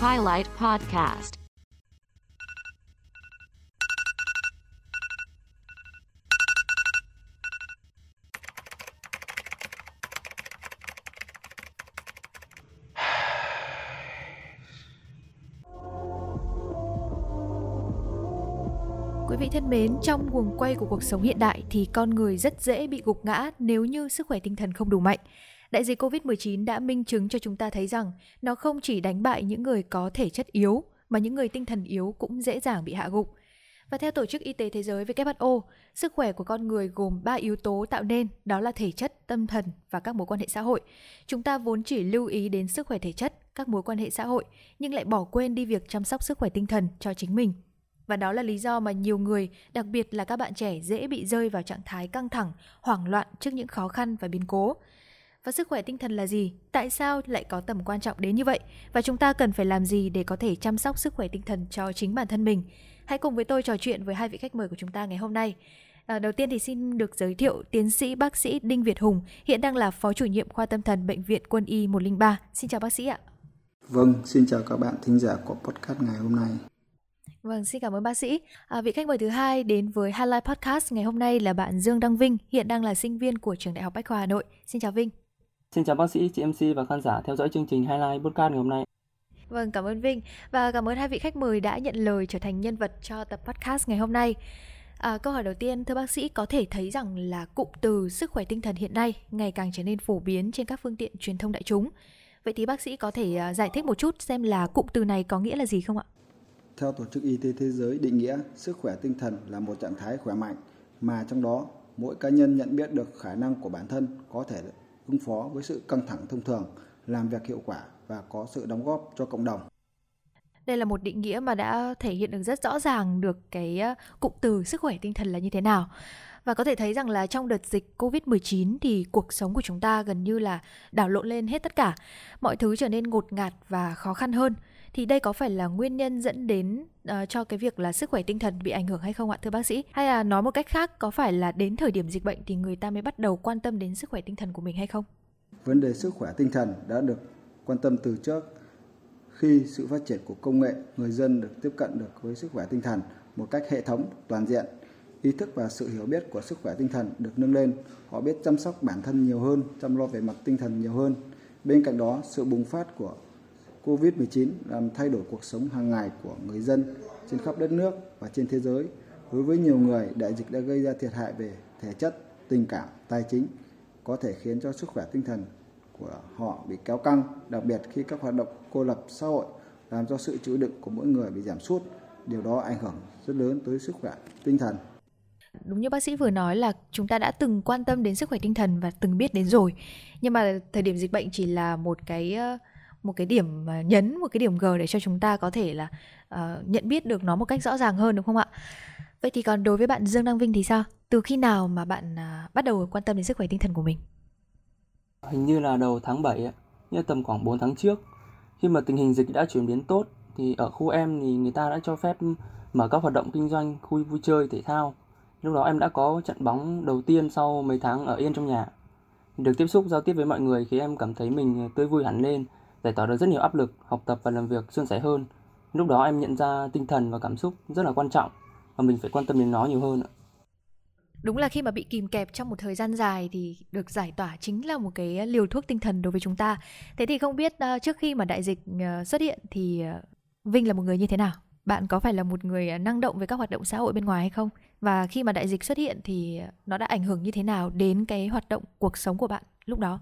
Highlight Podcast Quý vị thân mến, trong guồng quay của cuộc sống hiện đại thì con người rất dễ bị gục ngã nếu như sức khỏe tinh thần không đủ mạnh. Đại dịch Covid-19 đã minh chứng cho chúng ta thấy rằng nó không chỉ đánh bại những người có thể chất yếu mà những người tinh thần yếu cũng dễ dàng bị hạ gục. Và theo Tổ chức Y tế Thế giới WHO, sức khỏe của con người gồm 3 yếu tố tạo nên, đó là thể chất, tâm thần và các mối quan hệ xã hội. Chúng ta vốn chỉ lưu ý đến sức khỏe thể chất, các mối quan hệ xã hội, nhưng lại bỏ quên đi việc chăm sóc sức khỏe tinh thần cho chính mình. Và đó là lý do mà nhiều người, đặc biệt là các bạn trẻ dễ bị rơi vào trạng thái căng thẳng, hoảng loạn trước những khó khăn và biến cố. Và sức khỏe tinh thần là gì? Tại sao lại có tầm quan trọng đến như vậy? Và chúng ta cần phải làm gì để có thể chăm sóc sức khỏe tinh thần cho chính bản thân mình? Hãy cùng với tôi trò chuyện với hai vị khách mời của chúng ta ngày hôm nay. À, đầu tiên thì xin được giới thiệu tiến sĩ bác sĩ Đinh Việt Hùng, hiện đang là phó chủ nhiệm khoa tâm thần bệnh viện Quân y 103. Xin chào bác sĩ ạ. Vâng, xin chào các bạn thính giả của podcast ngày hôm nay. Vâng, xin cảm ơn bác sĩ. À, vị khách mời thứ hai đến với Highlight Podcast ngày hôm nay là bạn Dương Đăng Vinh, hiện đang là sinh viên của trường Đại học Bách khoa Hà Nội. Xin chào Vinh. Xin chào bác sĩ, chị MC và khán giả theo dõi chương trình Highlight Podcast ngày hôm nay. Vâng, cảm ơn Vinh và cảm ơn hai vị khách mời đã nhận lời trở thành nhân vật cho tập podcast ngày hôm nay. À, câu hỏi đầu tiên, thưa bác sĩ, có thể thấy rằng là cụm từ sức khỏe tinh thần hiện nay ngày càng trở nên phổ biến trên các phương tiện truyền thông đại chúng. Vậy thì bác sĩ có thể uh, giải thích một chút xem là cụm từ này có nghĩa là gì không ạ? Theo Tổ chức Y tế Thế giới định nghĩa, sức khỏe tinh thần là một trạng thái khỏe mạnh mà trong đó mỗi cá nhân nhận biết được khả năng của bản thân có thể ứng phó với sự căng thẳng thông thường, làm việc hiệu quả và có sự đóng góp cho cộng đồng. Đây là một định nghĩa mà đã thể hiện được rất rõ ràng được cái ờ, cụm từ sức khỏe tinh thần là như thế nào. Và có thể thấy rằng là trong đợt dịch Covid-19 thì cuộc sống của chúng ta gần như là đảo lộn lên hết tất cả. Mọi thứ trở nên ngột ngạt và khó khăn hơn. Thì đây có phải là nguyên nhân dẫn đến uh, cho cái việc là sức khỏe tinh thần bị ảnh hưởng hay không ạ thưa bác sĩ? Hay là nói một cách khác có phải là đến thời điểm dịch bệnh thì người ta mới bắt đầu quan tâm đến sức khỏe tinh thần của mình hay không? Vấn đề sức khỏe tinh thần đã được quan tâm từ trước khi sự phát triển của công nghệ, người dân được tiếp cận được với sức khỏe tinh thần một cách hệ thống, toàn diện. Ý thức và sự hiểu biết của sức khỏe tinh thần được nâng lên, họ biết chăm sóc bản thân nhiều hơn, chăm lo về mặt tinh thần nhiều hơn. Bên cạnh đó, sự bùng phát của COVID-19 làm thay đổi cuộc sống hàng ngày của người dân trên khắp đất nước và trên thế giới. Đối với nhiều người, đại dịch đã gây ra thiệt hại về thể chất, tình cảm, tài chính, có thể khiến cho sức khỏe tinh thần của họ bị kéo căng, đặc biệt khi các hoạt động cô lập xã hội làm cho sự chịu đựng của mỗi người bị giảm sút. Điều đó ảnh hưởng rất lớn tới sức khỏe tinh thần. Đúng như bác sĩ vừa nói là chúng ta đã từng quan tâm đến sức khỏe tinh thần và từng biết đến rồi. Nhưng mà thời điểm dịch bệnh chỉ là một cái một cái điểm à, nhấn, một cái điểm G để cho chúng ta có thể là uh, nhận biết được nó một cách rõ ràng hơn đúng không ạ? Vậy thì còn đối với bạn Dương Đăng Vinh thì sao? Từ khi nào mà bạn uh, bắt đầu quan tâm đến sức khỏe tinh thần của mình? Hình như là đầu tháng 7 ấy, như tầm khoảng 4 tháng trước. Khi mà tình hình dịch đã chuyển biến tốt thì ở khu em thì người ta đã cho phép mở các hoạt động kinh doanh, khu vui chơi, thể thao. Lúc đó em đã có trận bóng đầu tiên sau mấy tháng ở yên trong nhà. Được tiếp xúc giao tiếp với mọi người khiến em cảm thấy mình tươi vui hẳn lên, giải tỏa được rất nhiều áp lực, học tập và làm việc suôn sẻ hơn. Lúc đó em nhận ra tinh thần và cảm xúc rất là quan trọng và mình phải quan tâm đến nó nhiều hơn ạ. Đúng là khi mà bị kìm kẹp trong một thời gian dài thì được giải tỏa chính là một cái liều thuốc tinh thần đối với chúng ta. Thế thì không biết uh, trước khi mà đại dịch uh, xuất hiện thì uh, vinh là một người như thế nào? Bạn có phải là một người năng động với các hoạt động xã hội bên ngoài hay không? Và khi mà đại dịch xuất hiện thì nó đã ảnh hưởng như thế nào đến cái hoạt động cuộc sống của bạn lúc đó?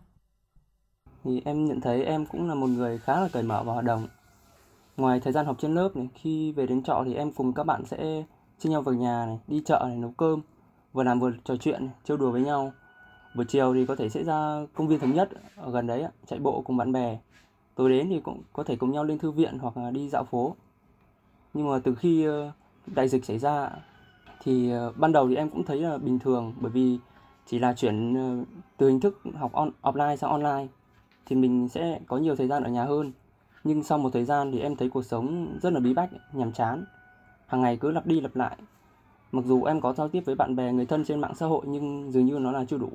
Thì em nhận thấy em cũng là một người khá là cởi mở và hoạt động. Ngoài thời gian học trên lớp này khi về đến trọ thì em cùng các bạn sẽ chia nhau vào nhà này đi chợ này nấu cơm vừa làm vừa trò chuyện trêu đùa với nhau. Buổi chiều thì có thể sẽ ra công viên thống nhất ở gần đấy chạy bộ cùng bạn bè. Tối đến thì cũng có thể cùng nhau lên thư viện hoặc là đi dạo phố. Nhưng mà từ khi ờ, đại dịch xảy ra thì ờ, ban đầu thì em cũng thấy là bình thường bởi vì chỉ là chuyển ờ, từ hình thức học on, offline sang online thì mình sẽ có nhiều thời gian ở nhà hơn nhưng sau một thời gian thì em thấy cuộc sống rất là bí bách nhàm chán hàng ngày cứ lặp đi lặp lại mặc dù em có giao tiếp với bạn bè người thân trên mạng xã hội nhưng dường như nó là chưa đủ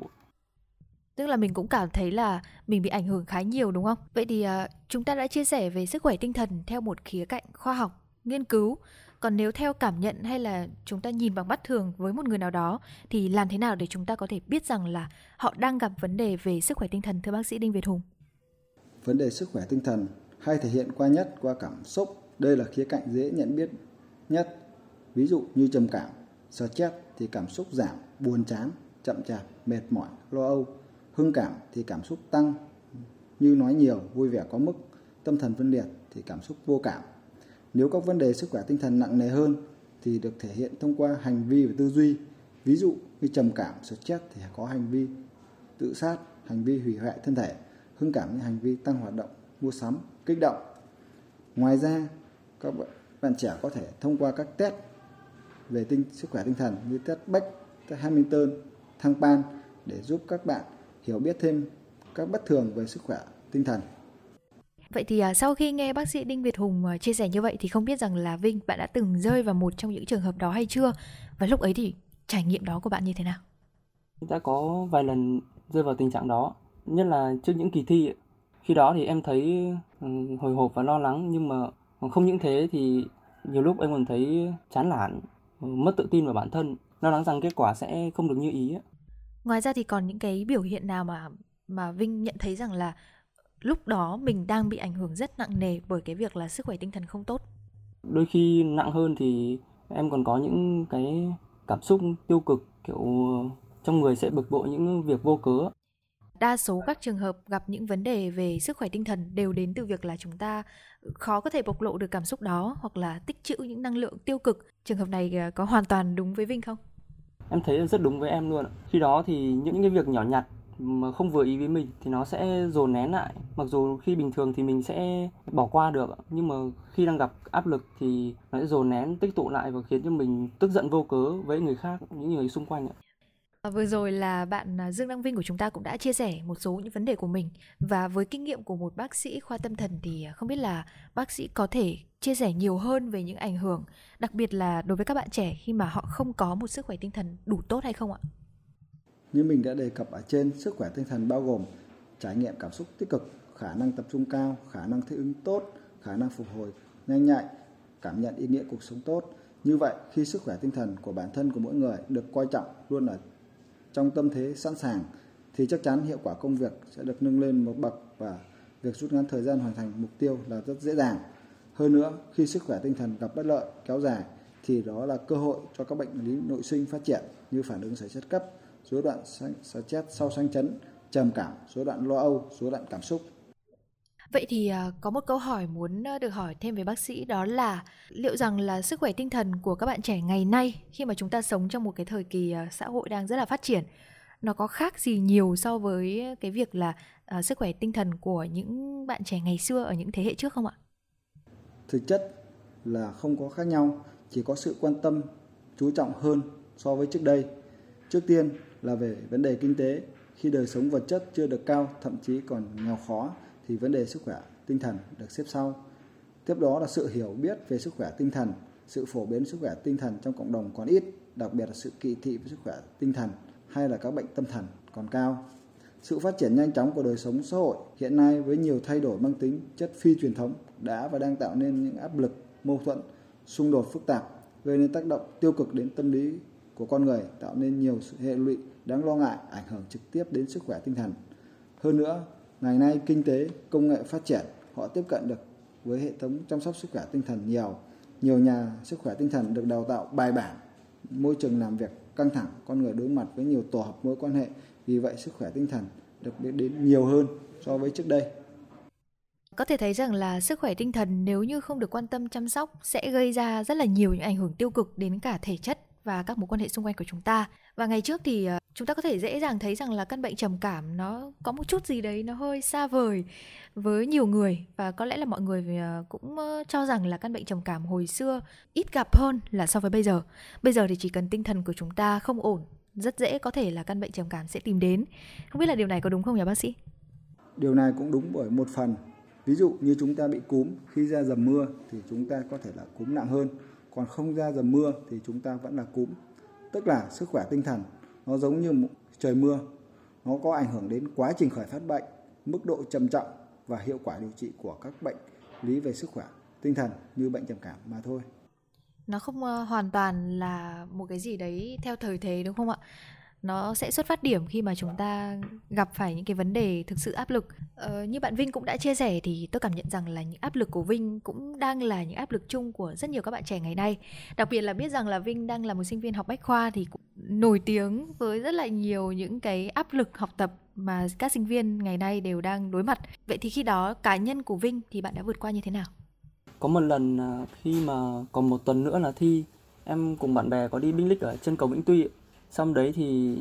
Tức là mình cũng cảm thấy là mình bị ảnh hưởng khá nhiều đúng không? Vậy thì uh, chúng ta đã chia sẻ về sức khỏe tinh thần theo một khía cạnh khoa học, nghiên cứu. Còn nếu theo cảm nhận hay là chúng ta nhìn bằng mắt thường với một người nào đó thì làm thế nào để chúng ta có thể biết rằng là họ đang gặp vấn đề về sức khỏe tinh thần thưa bác sĩ Đinh Việt Hùng? Vấn đề sức khỏe tinh thần hay thể hiện qua nhất qua cảm xúc. Đây là khía cạnh dễ nhận biết nhất. Ví dụ như trầm cảm, stress thì cảm xúc giảm, buồn chán, chậm chạp, mệt mỏi, lo âu. Hưng cảm thì cảm xúc tăng, như nói nhiều, vui vẻ có mức. Tâm thần phân liệt thì cảm xúc vô cảm. Nếu các vấn đề sức khỏe tinh thần nặng nề hơn thì được thể hiện thông qua hành vi và tư duy. Ví dụ như trầm cảm, stress thì có hành vi tự sát, hành vi hủy hoại thân thể, hưng cảm như hành vi tăng hoạt động, mua sắm, kích động. Ngoài ra, các bạn trẻ có thể thông qua các test về tinh sức khỏe tinh thần như test Beck, test Hamilton, thăng Pan để giúp các bạn hiểu biết thêm các bất thường về sức khỏe tinh thần. Vậy thì à, sau khi nghe bác sĩ Đinh Việt Hùng à, chia sẻ như vậy thì không biết rằng là Vinh bạn đã từng rơi vào một trong những trường hợp đó hay chưa? Và lúc ấy thì trải nghiệm đó của bạn như thế nào? Đã có vài lần rơi vào tình trạng đó, nhất là trước những kỳ thi. Khi đó thì em thấy ừ, hồi hộp và lo lắng nhưng mà không những thế thì nhiều lúc em còn thấy chán nản, mất tự tin vào bản thân, lo lắng rằng kết quả sẽ không được như ý. Ngoài ra thì còn những cái biểu hiện nào mà mà Vinh nhận thấy rằng là lúc đó mình đang bị ảnh hưởng rất nặng nề bởi cái việc là sức khỏe tinh thần không tốt? Đôi khi nặng hơn thì em còn có những cái cảm xúc tiêu cực kiểu trong người sẽ bực bội những việc vô cớ. Đa số các trường hợp gặp những vấn đề về sức khỏe tinh thần đều đến từ việc là chúng ta khó có thể bộc lộ được cảm xúc đó hoặc là tích trữ những năng lượng tiêu cực. Trường hợp này ờ, có hoàn toàn đúng với Vinh không? Em thấy rất đúng với em luôn. Khi đó thì những cái việc nhỏ nhặt mà không vừa ý với mình thì nó sẽ dồn nén lại. Mặc dù khi bình thường thì mình sẽ bỏ qua được nhưng mà khi đang gặp áp lực thì nó sẽ dồn nén tích tụ lại và khiến cho mình tức giận vô cớ với người khác, những người xung quanh ạ. À, vừa rồi là bạn à, Dương Đăng Vinh của chúng ta cũng đã chia sẻ một số những vấn đề của mình và với kinh nghiệm của một bác sĩ khoa tâm thần thì à, không biết là bác sĩ có thể chia sẻ nhiều hơn về những ảnh hưởng đặc biệt là đối với các bạn trẻ khi mà họ không có một sức khỏe tinh thần đủ tốt hay không ạ? Như mình đã đề cập ở trên, sức khỏe tinh thần bao gồm trải nghiệm cảm xúc tích cực, khả năng tập trung cao, khả năng thích ứng tốt, khả năng phục hồi nhanh nhạy, cảm nhận ý nghĩa cuộc sống tốt. Như vậy, khi sức khỏe tinh thần của bản thân của mỗi người được coi trọng luôn ở trong tâm thế sẵn sàng thì chắc chắn hiệu quả công việc sẽ được nâng lên một bậc và việc rút ngắn thời gian hoàn thành mục tiêu là rất dễ dàng. Hơn nữa, khi sức khỏe tinh thần gặp bất lợi kéo dài thì đó là cơ hội cho các bệnh lý nội sinh phát triển như phản ứng xảy chất cấp, rối loạn stress sau sang chấn, trầm cảm, rối loạn lo âu, rối loạn cảm xúc. Vậy thì ờ, có một câu hỏi muốn được hỏi thêm về bác sĩ đó là liệu rằng là sức khỏe tinh thần của các bạn trẻ ngày nay khi mà chúng ta sống trong một cái thời kỳ ờ, xã hội đang rất là phát triển nó có khác gì nhiều so với cái việc là uh, sức khỏe tinh thần của những bạn trẻ ngày xưa ở những thế hệ trước không ạ? Thực chất là không có khác nhau, chỉ có sự quan tâm chú trọng hơn so với trước đây. Trước tiên là về vấn đề kinh tế, khi đời sống vật chất chưa được cao, thậm chí còn nghèo khó thì vấn đề sức khỏe tinh thần được xếp sau. Tiếp đó là sự hiểu biết về sức khỏe tinh thần, sự phổ biến sức khỏe tinh thần trong cộng đồng còn ít, đặc biệt là sự kỳ thị với sức khỏe tinh thần hay là các bệnh tâm thần còn cao. Sự phát triển nhanh chóng của đời sống xã hội hiện nay với nhiều thay đổi mang tính chất phi truyền thống đã và đang tạo nên những áp lực, mâu thuẫn, xung đột phức tạp, gây nên tác động tiêu cực đến tâm lý của con người, tạo nên nhiều sự hệ lụy đáng lo ngại ảnh hưởng trực tiếp đến sức khỏe tinh thần. Hơn nữa, Ngày nay kinh tế, công nghệ phát triển, họ tiếp cận được với hệ thống chăm sóc sức khỏe tinh thần nhiều. Nhiều nhà sức khỏe tinh thần được đào tạo bài bản, môi trường làm việc căng thẳng, con người đối mặt với nhiều tổ hợp mối quan hệ. Vì vậy sức khỏe tinh thần được biết đến nhiều hơn so với trước đây. Có thể thấy rằng là sức khỏe tinh thần nếu như không được quan tâm chăm sóc sẽ gây ra rất là nhiều những ảnh hưởng tiêu cực đến cả thể chất và các mối quan hệ xung quanh của chúng ta. Và ngày trước thì ờ, chúng ta có thể dễ dàng thấy rằng là căn bệnh trầm cảm nó có một chút gì đấy nó hơi xa vời với nhiều người và có lẽ là mọi người ờ, cũng ờ, cho rằng là căn bệnh trầm cảm hồi xưa ít gặp hơn là so với bây giờ. Bây giờ thì chỉ cần tinh thần của chúng ta không ổn, rất dễ có thể là căn bệnh trầm cảm sẽ tìm đến. Không biết là điều này có đúng không nhỉ bác sĩ? Điều này cũng đúng bởi một phần. Ví dụ như chúng ta bị cúm khi ra dầm mưa thì chúng ta có thể là cúm nặng hơn, còn không ra dầm mưa thì chúng ta vẫn là cúm. Tức là sức khỏe tinh thần nó giống như trời mưa nó có ảnh hưởng đến quá trình khởi phát bệnh, mức độ trầm trọng và hiệu quả điều trị của các bệnh lý về sức khỏe tinh thần như bệnh trầm cảm mà thôi. Nó không ờ, hoàn toàn là một cái gì đấy theo thời thế đúng không ạ? Nó sẽ xuất phát điểm khi mà chúng ta gặp phải những cái vấn đề thực sự áp lực. Ờ, như bạn Vinh cũng đã chia sẻ thì tôi cảm nhận rằng là những áp lực của Vinh cũng đang là những áp lực chung của rất nhiều các bạn trẻ ngày nay. Đặc biệt là biết rằng là Vinh đang là một sinh viên học bách khoa thì cũng nổi tiếng với rất là nhiều những cái áp lực học tập mà các sinh viên ngày nay đều đang đối mặt. Vậy thì khi đó cá nhân của Vinh thì bạn đã vượt qua như thế nào? Có một lần à, khi mà còn một tuần nữa là thi em cùng bạn bè có đi binh lịch ở trên cầu Vĩnh Tuy Xong đấy thì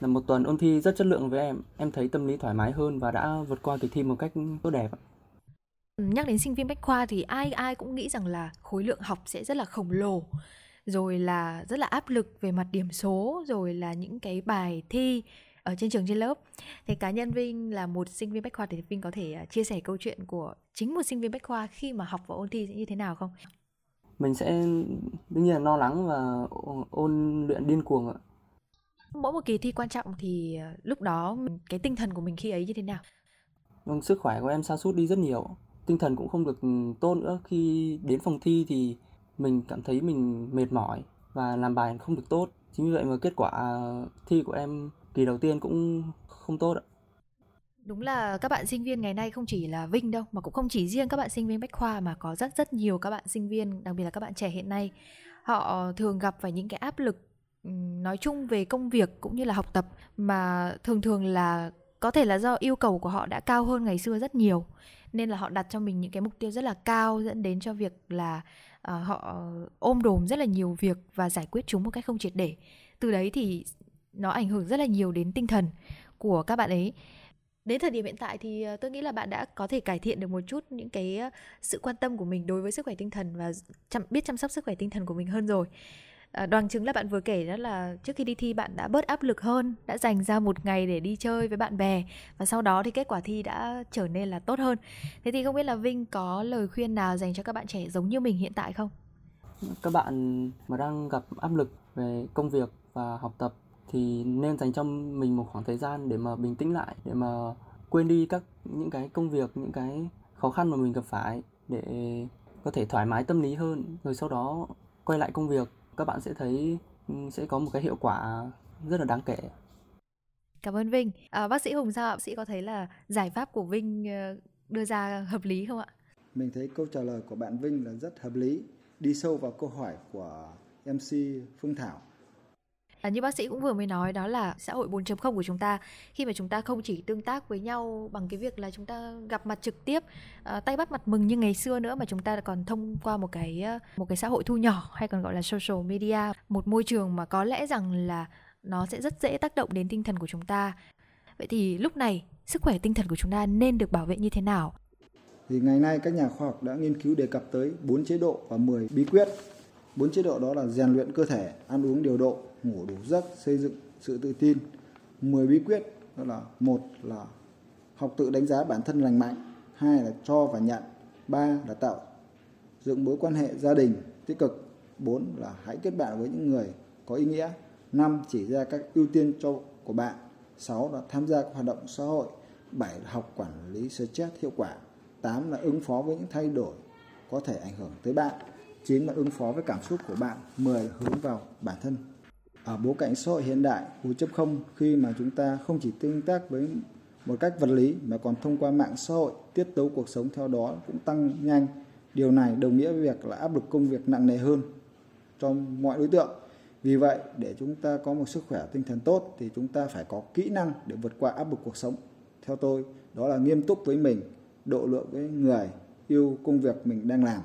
là một tuần ôn thi rất chất lượng với em. Em thấy tâm lý thoải mái hơn và đã vượt qua kỳ thi một cách tốt đẹp. Nhắc đến sinh viên bách khoa thì ai ai cũng nghĩ rằng là khối lượng học sẽ rất là khổng lồ rồi là rất là áp lực về mặt điểm số rồi là những cái bài thi ở trên trường trên lớp thì cá nhân Vinh là một sinh viên bách khoa thì Vinh có thể à, chia sẻ câu chuyện của chính một sinh viên bách khoa khi mà học và ôn thi sẽ như thế nào không? Mình sẽ đương nhiên là lo lắng và ôn luyện điên cuồng ạ mỗi một kỳ thi quan trọng thì ờ, lúc đó cái tinh thần của mình khi ấy như thế nào? Vâng sức khỏe của em sa sút đi rất nhiều. Tinh thần cũng không được tốt nữa. Khi đến phòng thi thì mình cảm thấy mình mệt mỏi và làm bài không được tốt. Chính vì vậy mà kết quả thi của em kỳ đầu tiên cũng không tốt ạ. Đúng là các bạn sinh viên ngày nay không chỉ là Vinh đâu mà cũng không chỉ riêng các bạn sinh viên bách khoa mà có rất rất nhiều các bạn sinh viên đặc biệt là các bạn trẻ hiện nay. Họ thường gặp phải những cái áp lực nói chung về công việc cũng như là học tập mà thường thường là có thể là do yêu cầu của họ đã cao hơn ngày xưa rất nhiều. Nên là họ đặt cho mình những cái mục tiêu rất là cao dẫn đến cho việc là uh, họ ôm đồm rất là nhiều việc và giải quyết chúng một cách không triệt để. Từ đấy thì nó ảnh hưởng rất là nhiều đến tinh thần của các bạn ấy. Đến thời điểm hiện tại thì ờ, tôi nghĩ là bạn đã có thể cải thiện được một chút những cái ờ, sự quan tâm của mình đối với sức khỏe tinh thần và chăm, biết chăm sóc sức khỏe tinh thần của mình hơn rồi. Ờ, à, đoàn chứng là bạn vừa kể đó là trước khi đi thi bạn đã bớt áp lực hơn đã dành ra một ngày để đi chơi với bạn bè và sau đó thì kết quả thi đã trở nên là tốt hơn. Thế thì không biết là vinh có lời khuyên nào dành cho các bạn trẻ giống như mình hiện tại không? Các bạn mà đang gặp áp lực về công việc và học tập thì nên dành cho mình một khoảng thời gian để mà bình tĩnh lại để mà quên đi các những cái công việc những cái khó khăn mà mình gặp phải để có thể thoải mái tâm lý hơn rồi sau đó quay lại công việc các bạn sẽ thấy ừ, sẽ có một cái hiệu quả rất là đáng kể. Cảm ơn Vinh. À, bác sĩ Hùng sao Bác sĩ có thấy là giải pháp của Vinh ờ, đưa ra hợp lý không ạ? Mình thấy câu trả lời của bạn Vinh là rất hợp lý. Đi sâu vào câu hỏi của MC Phương Thảo À, như bác sĩ cũng vừa mới nói đó là xã hội 4.0 của chúng ta. Khi mà chúng ta không chỉ tương tác với nhau bằng cái việc là chúng ta gặp mặt trực tiếp uh, tay bắt mặt mừng như ngày xưa nữa mà chúng ta còn thông qua một cái uh, một cái xã hội thu nhỏ hay còn gọi là social media một môi trường mà có lẽ rằng là nó sẽ rất dễ tác động đến tinh thần của chúng ta. Vậy thì lúc này sức khỏe tinh thần của chúng ta nên được bảo vệ như thế nào? Thì ngày nay các nhà khoa học đã nghiên cứu đề cập tới 4 chế độ và 10 bí quyết bốn chế độ đó là rèn luyện cơ thể, ăn uống điều độ, ngủ đủ giấc xây dựng sự tự tin. 10 bí quyết đó là một là học tự đánh giá bản thân lành mạnh hai là cho và nhận ba là tạo dựng mối quan hệ gia đình tích cực bốn là hãy kết bạn với những người có ý nghĩa năm chỉ ra các ưu tiên cho của bạn sáu là tham gia các hoạt động xã hội bảy là học quản lý stress hiệu quả tám là ứng phó với những thay đổi có thể ảnh hưởng tới bạn. 9 là ứng phó với cảm xúc của bạn mười là hướng vào bản thân. Ở bối cảnh xã hội hiện đại 4.0 khi mà chúng ta không chỉ tương tác với một cách vật lý mà còn thông qua mạng xã hội tiết tấu cuộc sống theo đó cũng tăng nhanh. Điều này đồng nghĩa với việc là áp lực công việc nặng nề hơn cho mọi đối tượng. Vì vậy, để chúng ta có một sức khỏe tinh thần tốt thì chúng ta phải có kỹ năng để vượt qua áp lực cuộc sống. Theo tôi, đó là nghiêm túc với mình, độ lượng với người, yêu công việc mình đang làm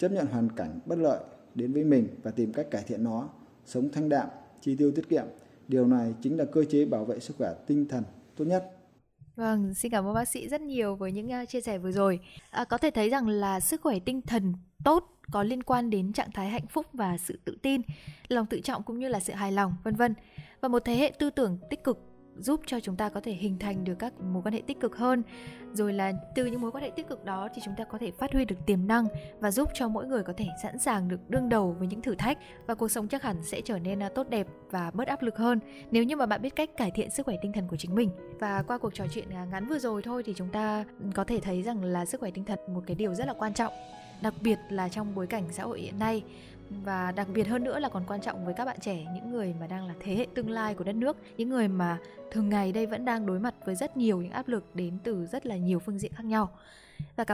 chấp nhận hoàn cảnh bất lợi đến với mình và tìm cách cải thiện nó sống thanh đạm chi tiêu tiết kiệm. Điều này chính là cơ chế bảo vệ sức khỏe tinh thần tốt nhất. Vâng, xin cảm ơn bác sĩ rất nhiều với những à, chia sẻ vừa rồi. À, có thể thấy rằng là sức khỏe tinh thần tốt có liên quan đến trạng thái hạnh phúc và sự tự tin, lòng tự trọng cũng như là sự hài lòng, vân vân. Và một thế hệ tư tưởng tích cực giúp cho chúng ta có thể hình thành được các mối quan hệ tích cực hơn. Rồi là từ những mối quan hệ tích cực đó thì chúng ta có thể phát huy được tiềm năng và giúp cho mỗi người có thể sẵn sàng được đương đầu với những thử thách và cuộc sống chắc hẳn sẽ trở nên à, tốt đẹp và bớt áp lực hơn. Nếu như mà bạn biết cách cải thiện sức khỏe tinh thần của chính mình. Và qua cuộc trò chuyện à, ngắn vừa rồi thôi thì chúng ta có thể thấy rằng là sức khỏe tinh thần một cái điều rất là quan trọng, đặc biệt là trong bối cảnh xã hội hiện nay và đặc biệt hơn nữa là còn quan trọng với các bạn trẻ, những người mà đang là thế hệ tương lai của đất nước, những người mà thường ngày đây vẫn đang đối mặt với rất nhiều những áp lực đến từ rất là nhiều phương diện khác nhau. Và cảm